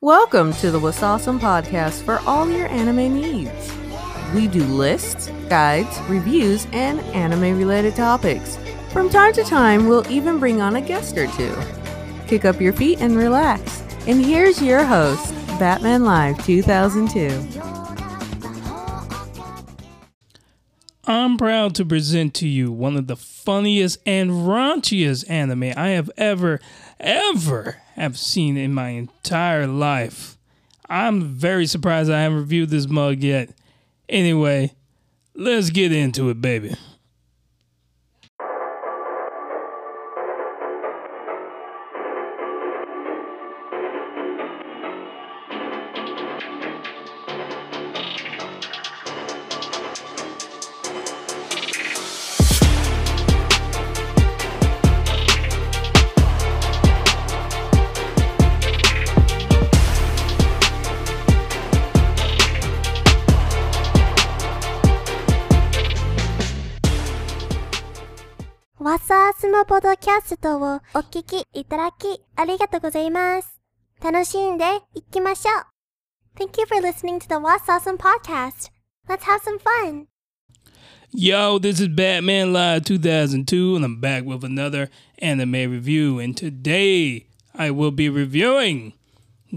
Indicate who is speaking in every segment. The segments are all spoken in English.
Speaker 1: Welcome to the What's Awesome podcast for all your anime needs. We do lists, guides, reviews, and anime related topics. From time to time, we'll even bring on a guest or two. Kick up your feet and relax. And here's your host, Batman Live 2002.
Speaker 2: I'm proud to present to you one of the funniest and raunchiest anime I have ever, ever have seen in my entire life. I'm very surprised I haven't reviewed this mug yet. Anyway, let's get into it, baby.
Speaker 3: のポドキャストをお聞きいただきありがとうございます。楽しんでいきましょう。Thank you for listening to the What's Awesome podcast. Let's have some fun.
Speaker 2: Yo, this is Batman Live 2002, and I'm back with another anime review. And today I will be reviewing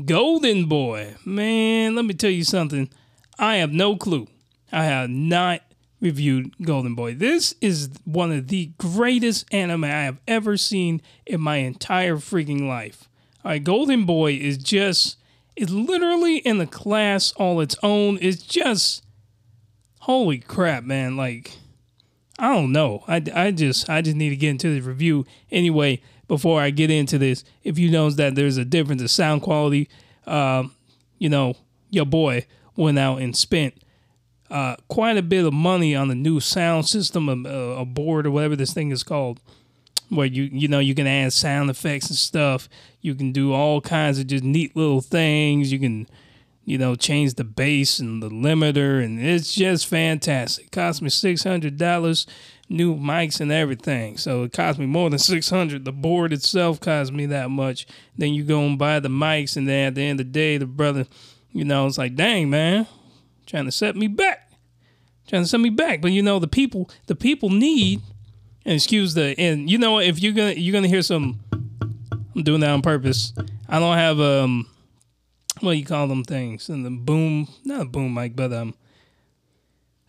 Speaker 2: Golden Boy. Man, let me tell you something. I have no clue. I have not reviewed Golden Boy. This is one of the greatest anime I have ever seen in my entire freaking life. All right, Golden Boy is just, it's literally in the class all its own. It's just, holy crap, man. Like, I don't know. I, I just, I just need to get into the review anyway before I get into this. If you notice that there's a difference in sound quality, uh, you know, your boy went out and spent uh, quite a bit of money on the new sound system, a, a, board or whatever this thing is called, where you you know you can add sound effects and stuff. You can do all kinds of just neat little things. You can you know change the bass and the limiter, and it's just fantastic. It cost me six hundred dollars, new mics and everything. So it cost me more than six hundred. The board itself cost me that much. Then you go and buy the mics, and then at the end of the day, the brother, you know, it's like, dang man trying to set me back, trying to set me back. But you know, the people, the people need, and excuse the, and you know, if you're gonna, you're gonna hear some, I'm doing that on purpose. I don't have um, what do you call them things, and the boom, not a boom mic, but um,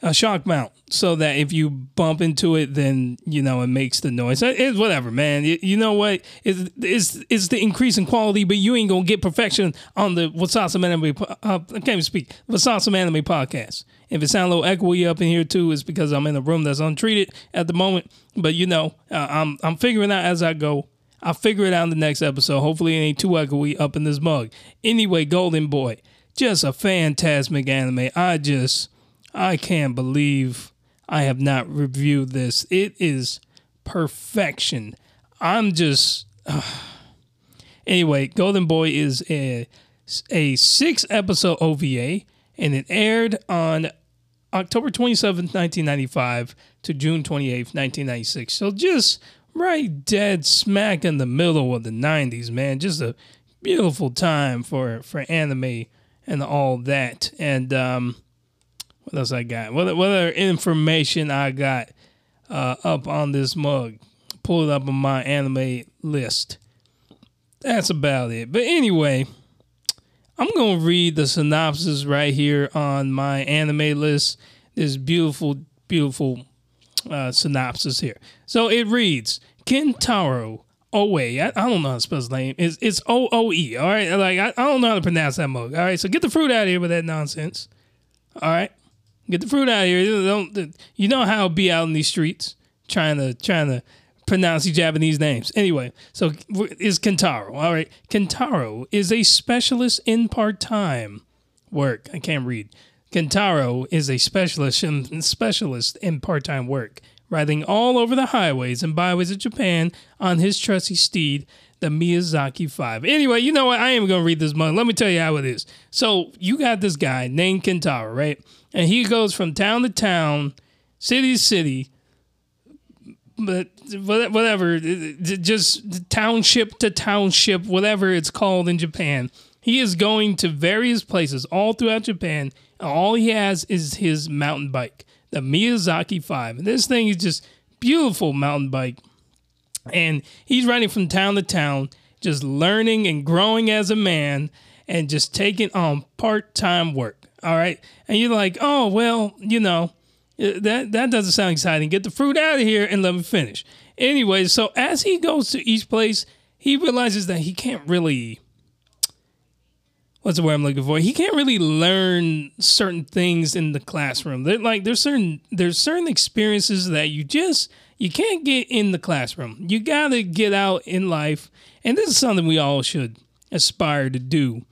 Speaker 2: a shock mount so that if you bump into it, then you know it makes the noise. It's whatever, man. You, you know what? It's, it's it's the increase in quality, but you ain't gonna get perfection on the What's Awesome Anime. Uh, I can't even speak. What's Awesome Anime podcast. If it sounds a little echoey up in here too, it's because I'm in a room that's untreated at the moment. But you know, uh, I'm I'm figuring out as I go. I'll figure it out in the next episode. Hopefully, it ain't too echoey up in this mug. Anyway, Golden Boy, just a fantastic anime. I just I can't believe I have not reviewed this. It is perfection. I'm just. Uh. Anyway, Golden Boy is a, a six episode OVA and it aired on October 27th, 1995 to June 28th, 1996. So just right dead smack in the middle of the 90s, man. Just a beautiful time for, for anime and all that. And um, what else I got? What, what other information I got uh, up on this mug? Pull it up on my anime list. That's about it. But anyway, I'm to read the synopsis right here on my anime list. This beautiful, beautiful uh, synopsis here. So it reads Kentaro Oe. I, I don't know how to spell his name. It's, it's O O E. All right. Like, I, I don't know how to pronounce that mug. All right. So get the fruit out of here with that nonsense. All right. Get the fruit out of here. Don't, you know how it be out in these streets trying to trying to pronounce these Japanese names. Anyway, so is Kentaro. All right. Kentaro is a specialist in part-time work. I can't read. Kentaro is a specialist in, specialist in part-time work, riding all over the highways and byways of Japan on his trusty steed, the Miyazaki 5. Anyway, you know what? I am going to read this month. Let me tell you how it is. So, you got this guy named Kentaro, right? And he goes from town to town, city to city, but whatever, just township to township, whatever it's called in Japan, He is going to various places all throughout Japan. And all he has is his mountain bike, the Miyazaki 5. And this thing is just beautiful mountain bike. And he's riding from town to town, just learning and growing as a man and just taking on part time work. All right. And you're like, oh, well, you know, uh, that, that doesn't sound exciting. Get the fruit out of here and let me finish. Anyway, so as he goes to each place, he realizes that he can't really what's the word I'm looking for? He can't really learn certain things in the classroom. They're like there's certain there's certain experiences that you just you can't get in the classroom. You gotta get out in life, and this is something we all should aspire to do.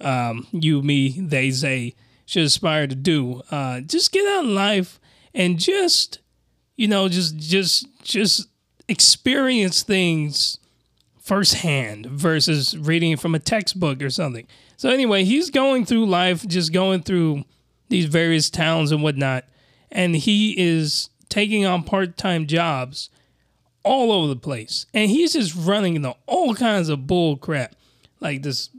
Speaker 2: Um, you, me, they, they should aspire to do. Uh, just get out in life and just you know just just just experience things firsthand versus reading from a textbook or something. So anyway, he's going through life, just going through these various towns and whatnot, and he is taking on part-time jobs all over the place, and he's just running into all kinds of bull crap, like this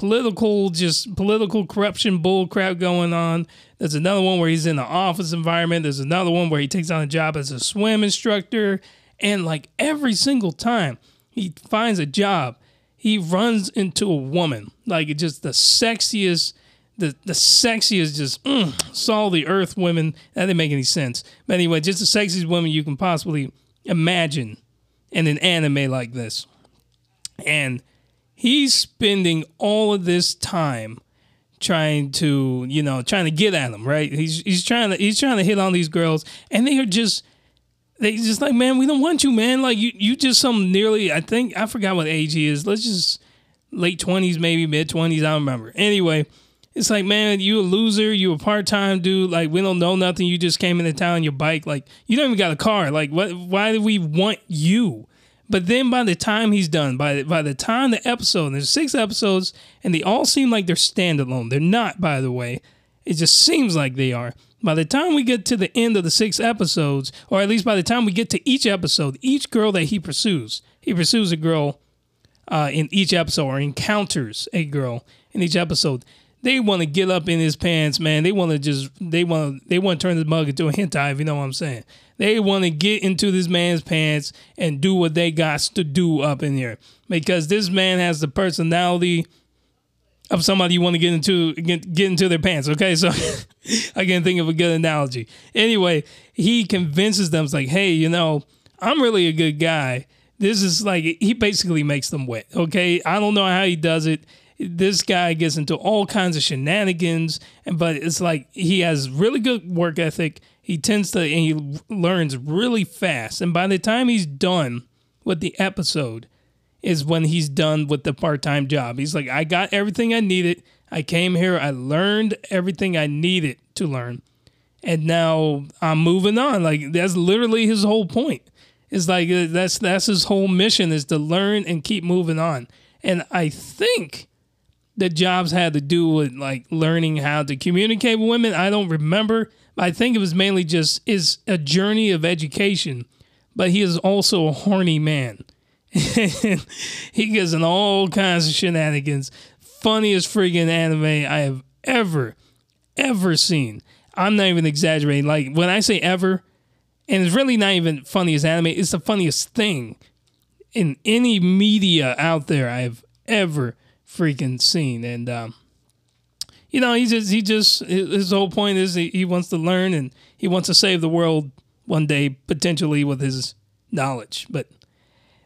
Speaker 2: political, just political corruption bull crap going on. There's another one where he's in the office environment. There's another one where he takes on a job as a swim instructor, and like every single time he finds a job, he runs into a woman, like just the sexiest, the the sexiest, just mm, saw the earth women. That didn't make any sense. But anyway, just the sexiest woman you can possibly imagine in an anime like this. And he's spending all of this time trying to, you know, trying to get at them, right? He's he's trying to he's trying to hit on these girls, and they are just they just like, man, we don't want you, man. Like you, you just some nearly, I think, I forgot what age he is. Let's just late twenties, maybe mid twenties. I don't remember. Anyway, it's like, man, you a loser. You a part time dude. Like we don't know nothing. You just came into town on your bike. Like you don't even got a car. Like what? Why do we want you? But then by the time he's done, by by the time the episode, there's six episodes, and they all seem like they're standalone. They're not, by the way. It just seems like they are. By the time we get to the end of the six episodes, or at least by the time we get to each episode, each girl that he pursues, he pursues a girl uh, in each episode or encounters a girl in each episode. They want to get up in his pants, man. They want to just they want they want to turn this mug into a hentai, if you know what I'm saying. They want to get into this man's pants and do what they got to do up in here because this man has the personality of somebody you want to get into get, get into their pants. Okay, so I can't think of a good analogy. Anyway, he convinces them, it's like, hey, you know, I'm really a good guy. This is like he basically makes them wet. Okay, I don't know how he does it. This guy gets into all kinds of shenanigans, but it's like he has really good work ethic. He tends to and he learns really fast. And by the time he's done with the episode, is when he's done with the part time job. He's like, I got everything I needed. I came here, I learned everything I needed to learn. And now I'm moving on. Like that's literally his whole point. It's like uh, that's that's his whole mission is to learn and keep moving on. And I think the jobs had to do with like learning how to communicate with women. I don't remember. I think it was mainly just is a journey of education. But he is also a horny man. he gets in all kinds of shenanigans. Funniest freaking anime I have ever, ever seen. I'm not even exaggerating. Like when I say ever, and it's really not even funniest anime, it's the funniest thing in any media out there I've ever freaking scene. And um, you know, he just he just his whole point is he, he wants to learn and he wants to save the world one day, potentially with his knowledge. But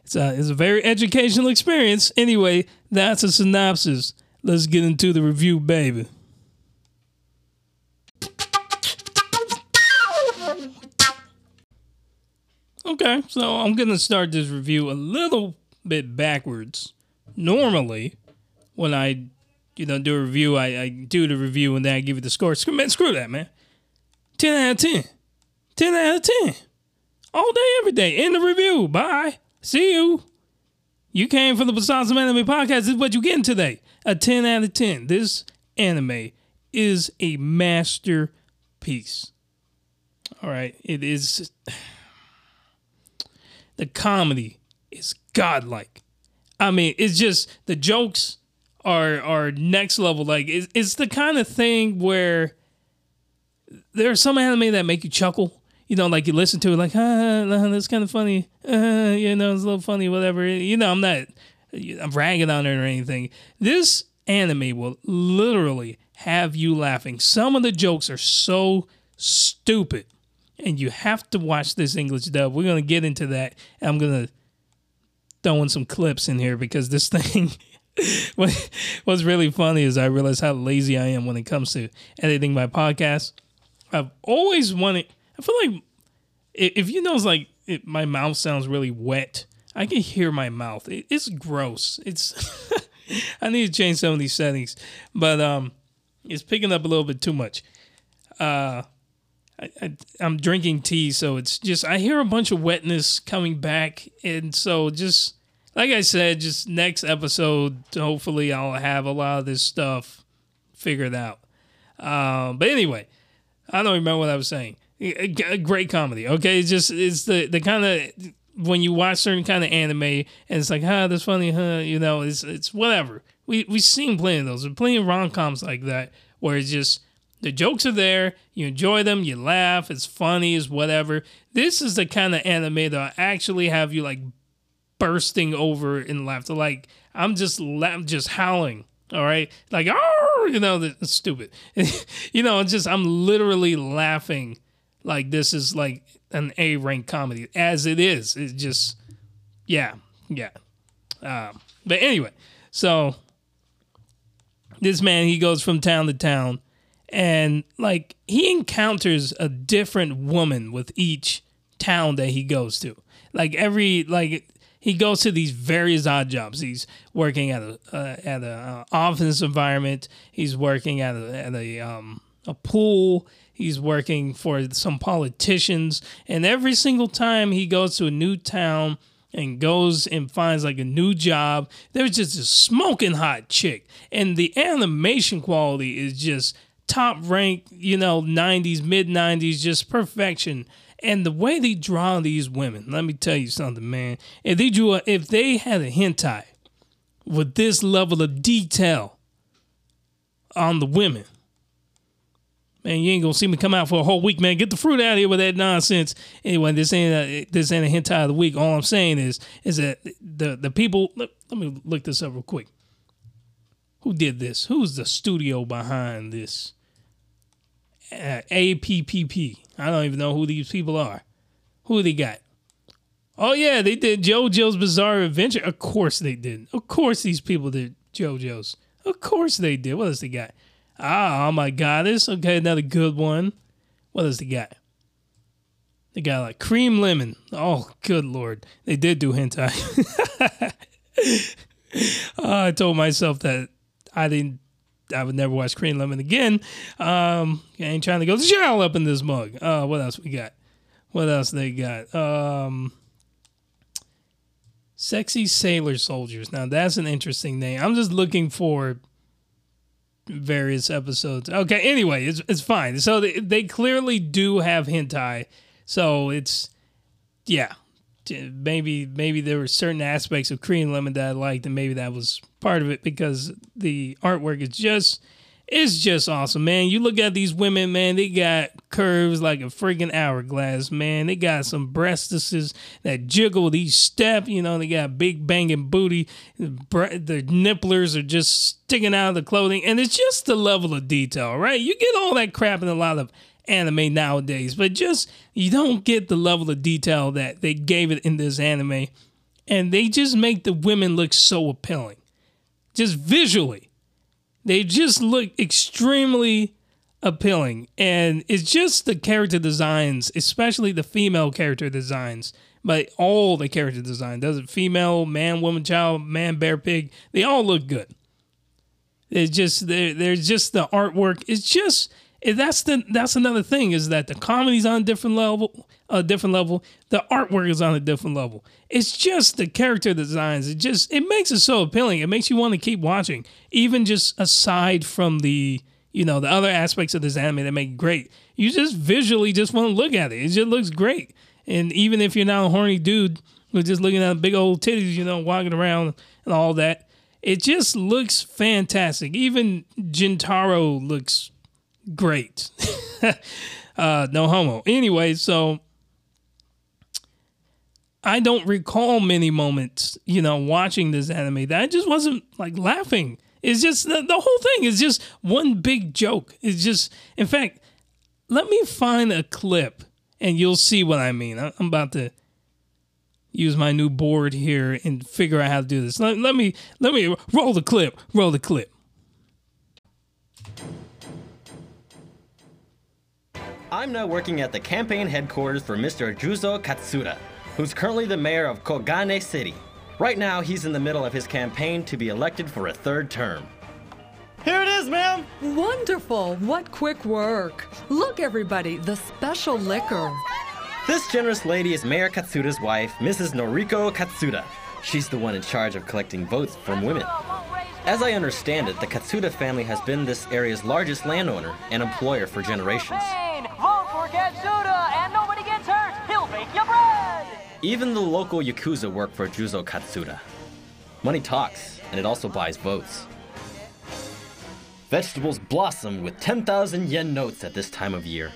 Speaker 2: it's a, it's a very educational experience. Anyway, that's a synopsis. Let's get into the review, baby. Okay, so I'm going to start this review a little bit backwards. Normally, when I you know do a review, I, I do the review and then I give you the score. Screw, man, screw that, man. 10 out of 10. 10 out of 10. All day, every day. In the review. Bye. See you. You came from the What's Awesome Anime Podcast. This is what you're getting today. A 10 out of 10. This anime is a masterpiece. All right. It is. The comedy is godlike. I mean, it's just the jokes are are next level. Like it's, it's the kind of thing where there's some anime that make you chuckle. You know, like you listen to it, like, ah, that's kind of funny. Uh, you know, it's a little funny, whatever. You know, I'm not, I'm ragging on it or anything. This anime will literally have you laughing. Some of the jokes are so stupid, and you have to watch this English dub. We're gonna get into that. I'm gonna throw in some clips in here because this thing. what's really funny is I realize how lazy I am when it comes to editing my podcast. I've always wanted. I feel like if you notice, like it, my mouth sounds really wet. I can hear my mouth. It, it's gross. It's. I need to change some of these settings, but um, it's picking up a little bit too much. Uh, I, I, I'm drinking tea, so it's just I hear a bunch of wetness coming back, and so just like I said, just next episode, hopefully I'll have a lot of this stuff figured out. Um, but anyway, I don't remember what I was saying. A great comedy. Okay, it's just it's the the kind of when you watch certain kind of anime and it's like, ah, that's funny, huh? You know, it's it's whatever. We we've seen plenty of those. There's plenty of rom coms like that where it's just the jokes are there, you enjoy them, you laugh, it's funny, it's whatever. This is the kind of anime that actually have you like bursting over in laughter. Like I'm just la- just howling. All right, like oh, you know, it's stupid. you know, it's just I'm literally laughing. Like this is like an A rank comedy as it is. It's just yeah, yeah. Um, but anyway, so this man he goes from town to town and like he encounters a different woman with each town that he goes to. Like every like he goes to these various odd jobs. He's working at a uh, at a uh, office environment. He's working at a at a um a pool. He's working for some politicians, and every single time he goes to a new town and goes and finds like a new job, there's just a smoking hot chick, and the animation quality is just top rank. You know, '90s, mid '90s, just perfection and the way they draw these women, let me tell you something, man. If they drew a, if they had a hentai with this level of detail on the women, man, you ain't gonna see me come out for a whole week, man. Get the fruit out of here with that nonsense. Anyway, this ain't a, this ain't a hentai of the week. All I'm saying is is that the the people. Let, let me look this up real quick. Who did this? Who's the studio behind this? Uh, APPP. I don't even know who these people are. Who they got? Oh yeah, they did JoJo's Bizarre Adventure. Of course they did. Of course these people did JoJo's. Of course they did. What else they got? Ah, oh my goddess. Okay, another good one. What else they got? They got like cream lemon. Oh, good lord. They did do hentai. oh, I told myself that I didn't I would never watch Cream Lemon again. Um, I ain't trying to go jail up in this mug. Uh, what else we got? What else they got? Um, Sexy Sailor Soldiers. Now that's an interesting name. I'm just looking for various episodes. Okay, anyway, it's it's fine. So they, they clearly do have hentai. So it's yeah, maybe maybe there were certain aspects of Cream Lemon that I liked, and maybe that was part of it because the artwork is just it's just awesome, man. You look at these women, man, they got curves like a freaking hourglass, man. They got some breastises that jiggle with each step. You know, they got big banging booty. The nipplers are just sticking out of the clothing. And it's just the level of detail, right? You get all that crap in a lot of anime nowadays, but just you don't get the level of detail that they gave it in this anime. And they just make the women look so appealing. Just visually. They just look extremely appealing. And it's just the character designs, especially the female character designs, but all the character design. Does it female, man, woman, child, man, bear, pig? They all look good. It's just they're, they're just the artwork. It's just that's the that's another thing is that the comedy's on a different level, a different level. The artwork is on a different level. It's just the character designs. It just it makes it so appealing. It makes you want to keep watching, even just aside from the you know the other aspects of this anime that make it great. You just visually just want to look at it. It just looks great. And even if you're not a horny dude who's just looking at big old titties, you know, walking around and all that, it just looks fantastic. Even Kintaro looks great. uh, no homo. Anyway, so I don't recall many moments, you know, watching this anime that I just wasn't like laughing. It's just the, the whole thing is just one big joke. It's just, in fact, let me find a clip and you'll see what I mean. I'm about to use my new board here and figure out how to do this. Let, let me let me roll the clip. Roll the clip.
Speaker 4: I'm now working at the campaign headquarters for Mr. Juzo Katsuda, who's currently the mayor of Kogane City. Right now, he's in the middle of his campaign to be elected for a third term. Here it is, ma'am!
Speaker 5: Wonderful! What quick work! Look, everybody, the special liquor.
Speaker 4: This generous lady is Mayor Katsuda's wife, Mrs. Noriko Katsuda. She's the one in charge of collecting votes from women. As I understand it, the Katsuda family has been this area's largest landowner and employer for generations. Even the local Yakuza work for Juzo Katsuda. Money talks, and it also buys votes. Vegetables blossom with 10,000 yen notes at this time of year.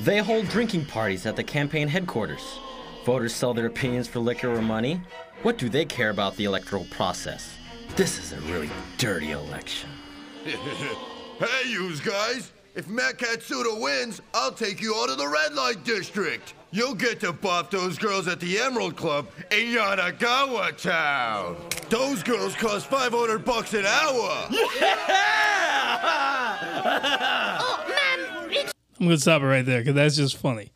Speaker 4: They hold drinking parties at the campaign headquarters. Voters sell their opinions for liquor or money. What do they care about the electoral process? This is a really dirty election.
Speaker 6: Hey, yous guys! If Matt Katsuda wins, I'll take you all to the red light district. You'll get to bop those girls at the Emerald Club in Yanagawa Town. Those girls cost 500 bucks an hour.
Speaker 2: Oh, I'm gonna stop it right there because that's just funny.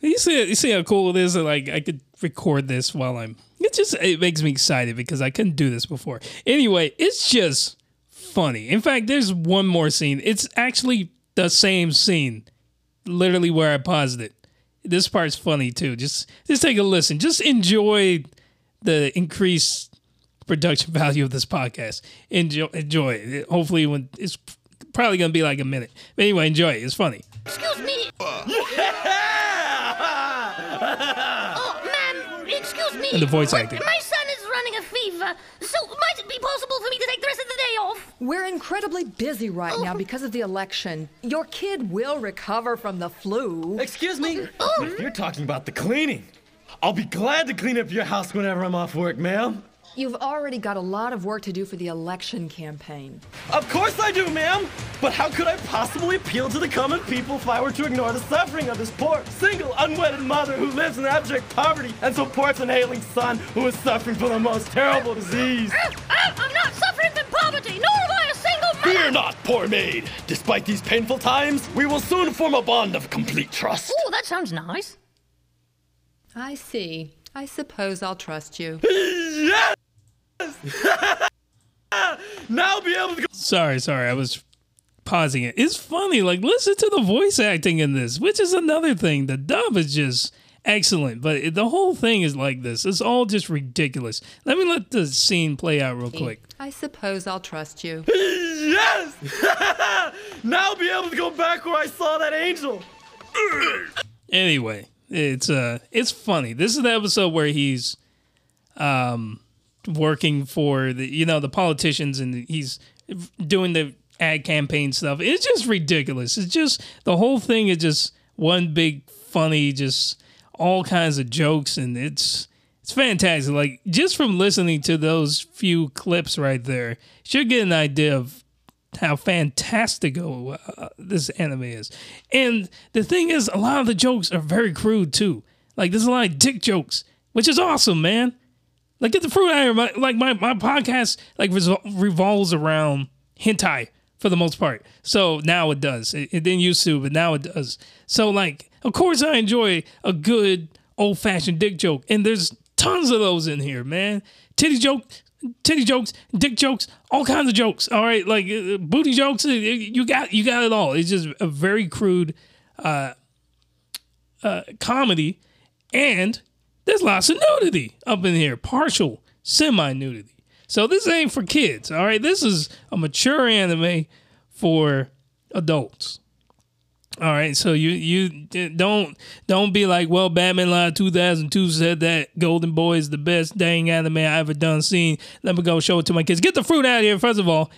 Speaker 2: You see, you see how cool it is. That, like I could record this while I'm. It just it makes me excited because I couldn't do this before. Anyway, it's just funny. In fact, there's one more scene. It's actually the same scene, literally where I paused it. This part's funny too. Just just take a listen. Just enjoy the increased production value of this podcast. Enjoy, enjoy it. Hopefully, when it's probably gonna be like a minute. But anyway, enjoy it. It's funny.
Speaker 7: Excuse me. Oh, oh, ma'am, excuse me.
Speaker 2: And the voice acting.
Speaker 7: My son is running a fever, so might it be possible for me to take the rest of the day off?
Speaker 5: We're incredibly busy right now because of the election. Your kid will recover from the flu.
Speaker 4: Excuse me? If you're talking about the cleaning, I'll be glad to clean up your house whenever I'm off work, ma'am.
Speaker 5: You've already got a lot of work to do for the election campaign.
Speaker 4: Of course I do, ma'am! But how could I possibly appeal to the common people if I were to ignore the suffering of this poor, single, unwedded mother who lives in abject poverty and supports an ailing son who is suffering from the most terrible disease?
Speaker 7: Ah, I'm not suffering from poverty, nor am I a single mother.
Speaker 4: Fear not, poor maid! Despite these painful times, we will soon form a bond of complete trust.
Speaker 7: Oh, that sounds nice.
Speaker 5: I see. I suppose I'll trust you.
Speaker 4: Yes! now be able to go.
Speaker 2: Sorry, sorry. I was pausing it. It's funny. Like, listen to the voice acting in this, which is another thing. The dub is just excellent, but the whole thing is like this. It's all just ridiculous. Let me let the scene play out real quick.
Speaker 5: I suppose I'll trust you.
Speaker 4: Yes! now be able to go back where I saw that angel.
Speaker 2: Anyway, it's uh, it's funny. This is the episode where he's um working for the you know the politicians and he's doing the ad campaign stuff. It's just ridiculous. It's just the whole thing is just one big funny, just all kinds of jokes, and it's it's fantastic. Like just from listening to those few clips right there, you should get an idea of how fantastical uh, this anime is. And the thing is, a lot of the jokes are very crude too. Like there's a lot of dick jokes, which is awesome, man. Like get the fruit out of here. My, like my, my podcast like revolves around hentai for the most part. So now it does. It, it didn't used to, but now it does. So like, of course I enjoy a good old fashioned dick joke, and there's tons of those in here, man. Titty joke, titty jokes, dick jokes, all kinds of jokes. All right, like uh, booty jokes. uh, You got you got it all. It's just a very crude uh, uh, comedy, and there's lots of nudity up in here, partial, semi nudity. So this ain't for kids. All right, this is a mature anime for adults. All right, so you you don't don't be like, well, Batman Live 2002 said that Golden Boy is the best dang anime I ever done seen. Let me go show it to my kids. Get the fruit out of here. First of all,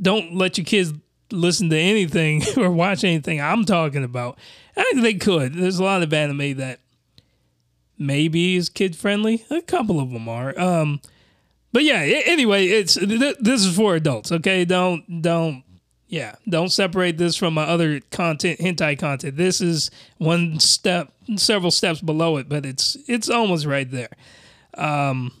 Speaker 2: don't let your kids listen to anything or watch anything I'm talking about. I think they could. There's a lot of anime that maybe is kid friendly. A couple of them are. Um, but yeah. Anyway, it's th- this is for adults. Okay, don't don't yeah, don't separate this from my other content, hentai content. This is one step, several steps below it, but it's it's almost right there. Um,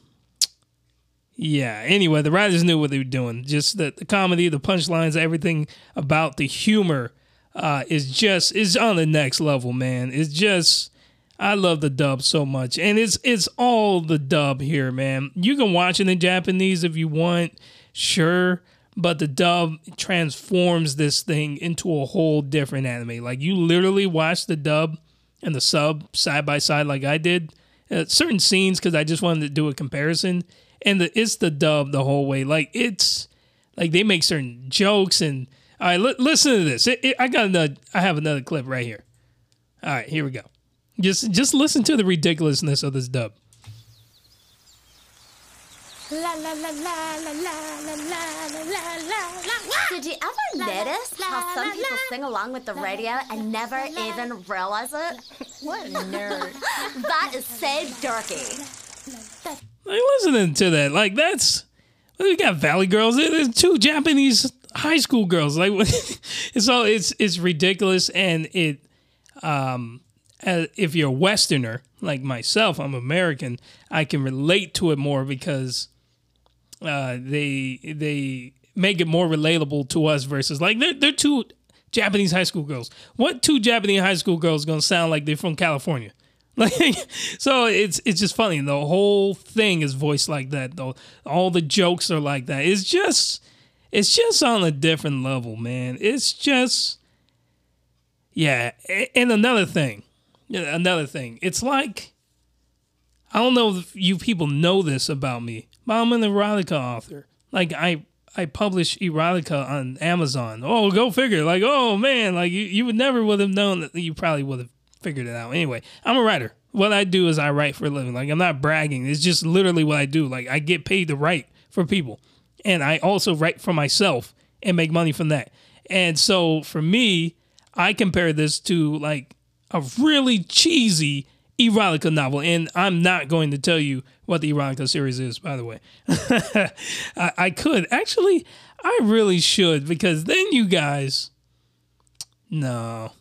Speaker 2: yeah. Anyway, the writers knew what they were doing. Just the, the comedy, the punchlines, everything about the humor uh, is just is on the next level, man. It's just I love the dub so much, and it's it's all the dub here, man. You can watch it in Japanese if you want, sure, but the dub transforms this thing into a whole different anime. Like you literally watch the dub and the sub side by side, like I did. Uh, certain scenes because I just wanted to do a comparison, and the, it's the dub the whole way. Like it's like they make certain jokes and all right. Li- listen to this. It, it, I got another. I have another clip right here. All right, here we go. Just just listen to the ridiculousness of this dub.
Speaker 8: La la la la la la la la la la la.
Speaker 9: Did you ever notice how some people sing along with the radio and never even realize it?
Speaker 8: What a nerd.
Speaker 9: That is so dorky.
Speaker 2: Like listening to that, like that's we got Valley Girls. There- There's two Japanese high school girls. Like it's all it's it's ridiculous, and it um uh, if you're a Westerner like myself, I'm American. I can relate to it more because uh, they they make it more relatable to us versus like they're they're two Japanese high school girls. What two Japanese high school girls gonna sound like they're from California? Like so it's it's just funny. The whole thing is voiced like that though. All the jokes are like that. It's just it's just on a different level, man. It's just yeah. And another thing, yeah, another thing. It's like I don't know if you people know this about me, but I'm an erotica author. Like I I publish erotica on Amazon. Oh, go figure. Like, oh man, like you, you would never would have known that you probably would have figured it out. Anyway, I'm a writer. What I do is I write for a living. Like I'm not bragging. It's just literally what I do. Like I get paid to write for people. And I also write for myself and make money from that. And so for me, I compare this to like a really cheesy erotica novel. And I'm not going to tell you what the erotica series is, by the way. I, I could. Actually, I really should because then you guys. No.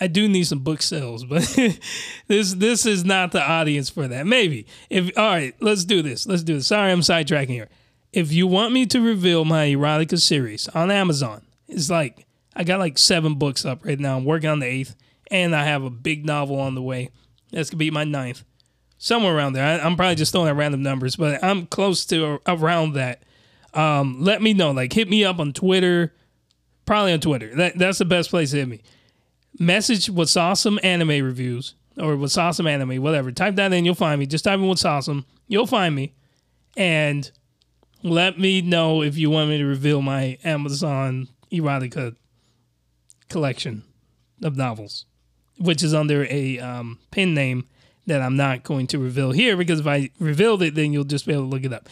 Speaker 2: I do need some book sales, but this this is not the audience for that. Maybe if all right, let's do this. Let's do this. Sorry, I'm sidetracking here. If you want me to reveal my erotica series on Amazon, it's like I got like seven books up right now. I'm working on the eighth, and I have a big novel on the way. That's gonna be my ninth, somewhere around there. I, I'm probably just throwing out random numbers, but I'm close to around that. Um, let me know. Like, hit me up on Twitter. Probably on Twitter. That, that's the best place to hit me message what's awesome anime reviews or what's awesome anime, whatever. Type that in, you'll find me. Just type in what's awesome, you'll find me, and let me know if you want me to reveal my Amazon erotica collection of novels, which is under a um, pen name that I'm not going to reveal here because if I revealed it, then you'll just be able to look it up.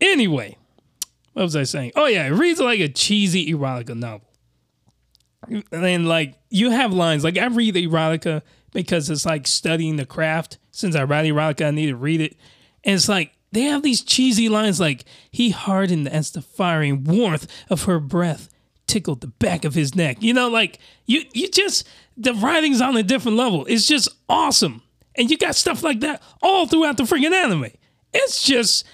Speaker 2: Anyway, what was I saying? Oh yeah, it reads like a cheesy erotica novel and like you have lines like I read erotica because it's like studying the craft. Since I write erotica, I need to read it, and it's like they have these cheesy lines like he hardened as the fiery warmth of her breath tickled the back of his neck. You know, like you you just the writing's on a different level. It's just awesome, and you got stuff like that all throughout the freaking anime. It's just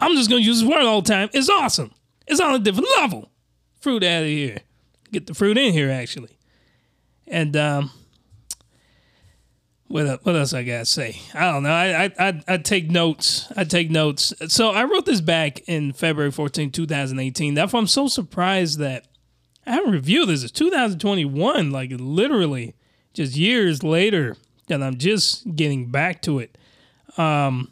Speaker 2: I'm just gonna use this word all the time. It's awesome. It's on a different level. Fruit out of here get the fruit in here actually. And um, what el- what else I gotta say? I don't know. I I I I take notes. I take notes. So I wrote this back in February 14, 2018. That's why I'm so surprised that I haven't reviewed this. It's 2021, like literally just years later that I'm just getting back to it. Um,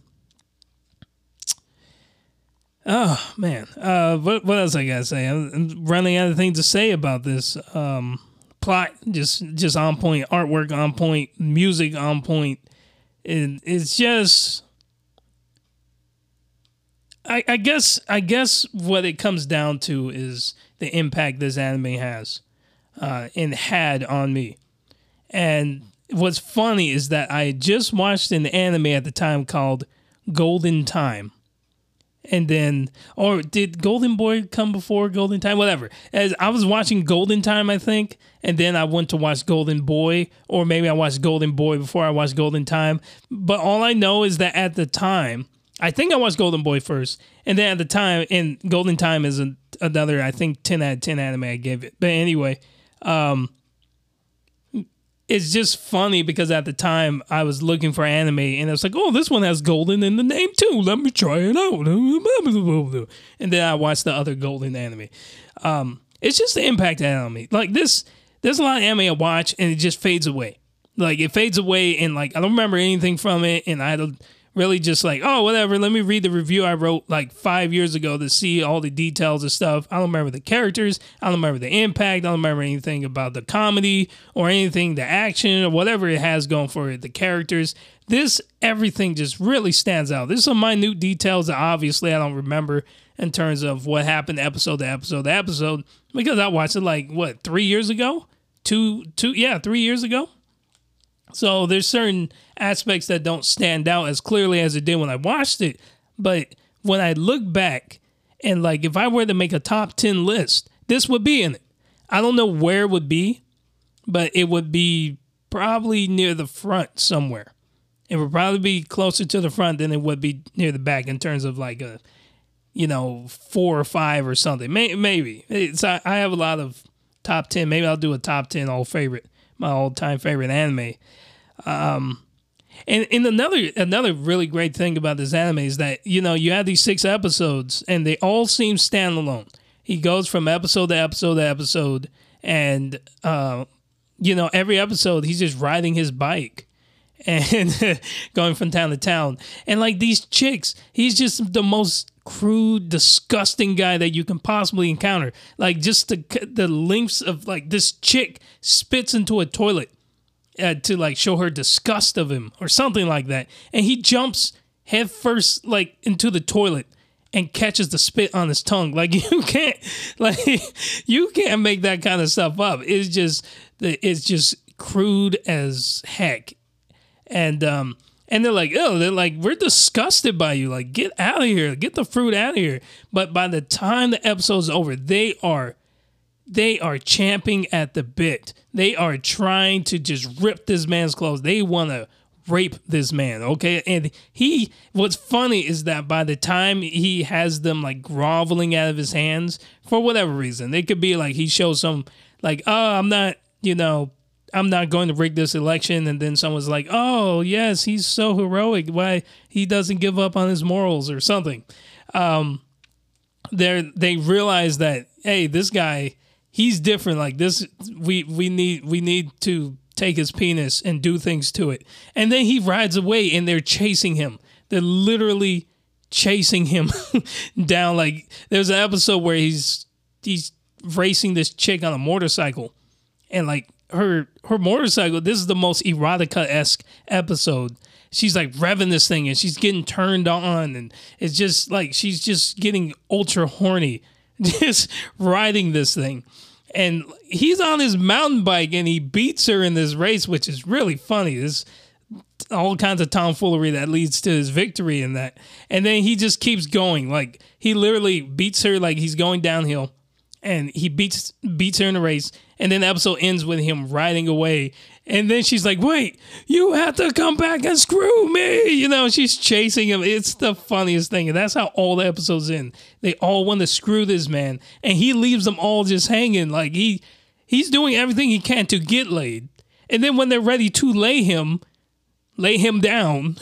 Speaker 2: Oh man, uh, what what else I gotta say? I'm, running out of things to say about this. Um, plot just just on point, artwork on point, music on point. It's just I, I guess I guess what it comes down to is the impact this anime has uh, and had on me. And what's funny is that I just watched an anime at the time called Golden Time. And then, or did Golden Boy come before Golden Time? Whatever. As I was watching Golden Time, I think, and then I went to watch Golden Boy, or maybe I watched Golden Boy before I watched Golden Time. But all I know is that at the time, I think I watched Golden Boy first, and then at the time, and Golden Time is a, another, I think, ten out of ten anime I gave it. But anyway, um, it's just funny because at the time I was looking for anime and I was like, oh, this one has golden in the name too. Let me try it out. And then I watched the other golden anime. Um, it's just the impact on me. Like this, there's a lot of anime I watch and it just fades away. Like it fades away and like I don't remember anything from it and I don't really just like, oh, whatever. Let me read the review I wrote like five years ago to see all the details and stuff. I don't remember the characters. I don't remember the impact. I don't remember anything about the comedy or anything, the action or whatever it has going for it, the characters. This, everything just really stands out. There's some minute details that obviously I don't remember in terms of what happened episode to episode to episode because I watched it like, what, three years ago? Two, two, yeah, three years ago. So there's certain aspects that don't stand out as clearly as it did when I watched it. But when I look back and like if I were to make a top 10 list, this would be in it. I don't know where it would be, but it would be probably near the front somewhere. It would probably be closer to the front than it would be near the back in terms of like a, you know, four or five or something. Maybe. It's, I have a lot of top 10. Maybe I'll do a top 10 all favorite, my all time favorite anime. Um, and, and another another really great thing about this anime is that you know you have these six episodes and they all seem standalone. He goes from episode to episode to episode, and uh, you know every episode he's just riding his bike and going from town to town. And like these chicks, he's just the most crude, disgusting guy that you can possibly encounter. Like just the the lengths of like this chick spits into a toilet uh, to like show her disgust of him or something like that, and he jumps head first like into the toilet and catches the spit on his tongue. Like you can't, like you can't make that kind of stuff up. It's just, it's just crude as heck, and um, and they're like, oh, they're like, we're disgusted by you. Like, get out of here, get the fruit out of here. But by the time the episode's over, they are they are champing at the bit. They are trying to just rip this man's clothes. They want to rape this man, okay? And he, what's funny is that by the time he has them like groveling out of his hands for whatever reason, they could be like he shows some, like, oh, I'm not, you know, I'm not going to rig this election. And then someone's like, oh, yes, he's so heroic. Why he doesn't give up on his morals or something. Um, they they realize that, hey, this guy he's different. Like this, we we need we need to take his penis and do things to it. And then he rides away, and they're chasing him. They're literally chasing him down. Like there's an episode where he's he's racing this chick on a motorcycle, and like her her motorcycle. This is the most erotica esque episode. She's like revving this thing and she's getting turned on, and it's just like she's just getting ultra horny just riding this thing. And he's on his mountain bike and he beats her in this race, which is really funny. This all kinds of tomfoolery that leads to his victory in that. And then he just keeps going. Like he literally beats her like he's going downhill and he beats beats her in the race. And then the episode ends with him riding away. And then she's like wait you have to come back and screw me. You know she's chasing him. It's the funniest thing. And that's how all the episodes end. They all want to screw this man. And he leaves them all just hanging. Like he he's doing everything he can to get laid. And then when they're ready to lay him lay him down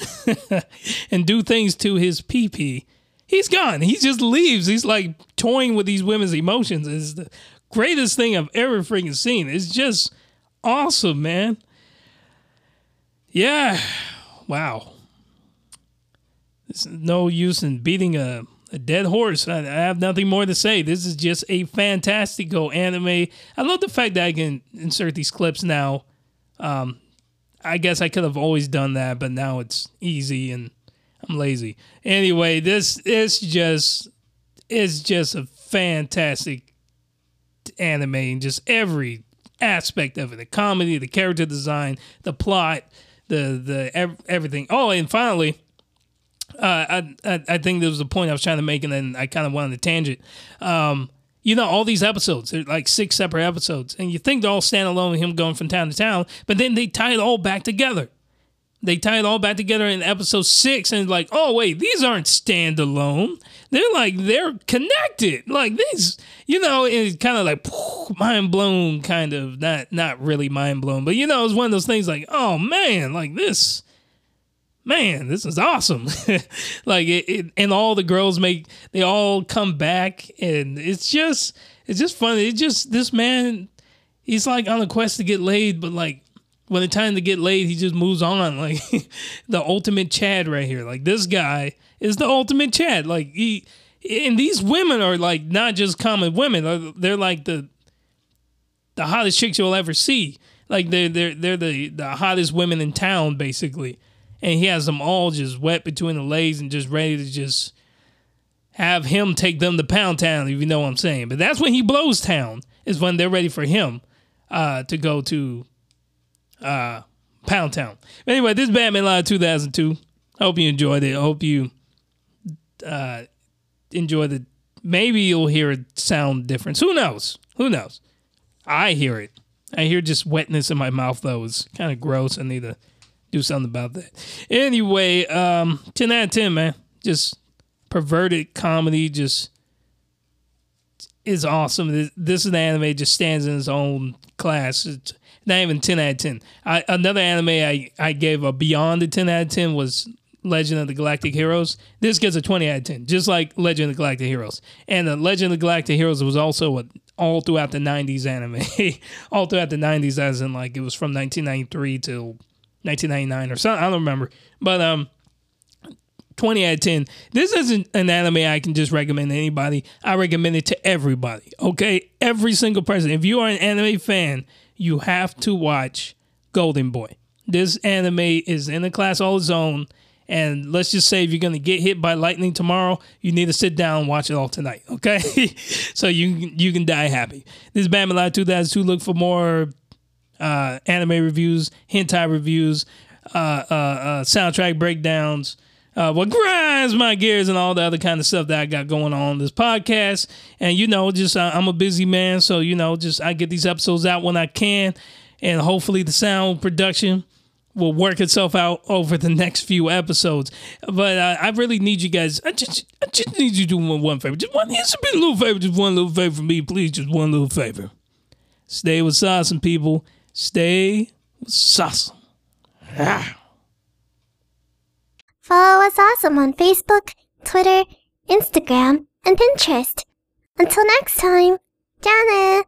Speaker 2: and do things to his pee pee he's gone he just leaves he's like toying with these women's emotions is the greatest thing I've ever freaking seen. It's just awesome, man. Yeah. Wow. There's no use in beating a a dead horse. I, I have nothing more to say. This is just a fantastical anime. I love the fact that I can insert these clips now. Um, I guess I could have always done that, but now it's easy and I'm lazy. Anyway, this is just it's just a fantastic anime and just every aspect of it the comedy the character design the plot the the ev- everything oh and finally uh, I, I I think there was a point I was trying to make, and then I kind of went on a tangent. Um, you know, all these episodes, they're like six separate episodes, and you think they're all standalone him going from town to town, but then they tie it all back together. They tie it all back together in episode six, and like, oh wait, these aren't standalone. They're like they're connected. Like these, you know, it's kind of like mind blown, kind of not not really mind blown, but you know, it's one of those things like, oh man, like this man, this is awesome. like it, it, and all the girls make they all come back and it's just it's just funny. It's just this man he's like on a quest to get laid, but like when the time to get laid, he just moves on. Like the ultimate Chad right here. Like this guy is the ultimate Chad. Like he and these women are like not just common women. They're like the the hottest chicks you'll ever see. Like they're they're they're the the hottest women in town basically and he has them all just wet between the legs and just ready to just have him take them to Pound Town, if you know what I'm saying. But that's when he blows town, is when they're ready for him uh, to go to uh, Pound Town. Anyway, this is Batman Live 2002. I hope you enjoyed it. I hope you uh, enjoy the. Maybe you'll hear it sound different. Who knows? Who knows? I hear it. I hear just wetness in my mouth, though. It's kind of gross. I need to do something about that. Anyway, um, 10 out of 10, man. Just perverted comedy, just is awesome. This, this is an anime just stands in its own class. It's not even 10 out of 10. I, another anime I, I gave a beyond the 10 out of 10 was Legend of the Galactic Heroes. This gets a 20 out of 10, just like Legend of the Galactic Heroes. And the Legend of the Galactic Heroes was also a, all throughout the 90s anime. all throughout the 90s, as in, like, it was from 1993 till 1999 or something. I don't remember. But um, 20 out of 10. This isn't an anime I can just recommend to anybody. I recommend it to everybody. Okay? Every single person. If you are an anime fan, you have to watch Golden Boy. This anime is in a class all its own. And let's just say if you're gonna get hit by lightning tomorrow, you need to sit down and watch it all tonight, okay? so you you can die happy. This is Batman Live 2002. Look for more uh, anime reviews, hentai reviews, uh, uh, uh soundtrack breakdowns, uh, what grinds my gears, and all the other kind of stuff that I got going on this podcast. And you know, just uh, I'm a busy man, so you know, just I get these episodes out when I can, and hopefully the sound production will work itself out over the next few episodes. But uh, I really need you guys. I just, I just need you to do one, one favor. Just one, it's a little favor. Just one little favor for me, please. Just one little favor. Stay with awesome people. Stay sus.
Speaker 3: Follow What's Awesome on Facebook, Twitter, Instagram, and Pinterest. Until next time, Janet.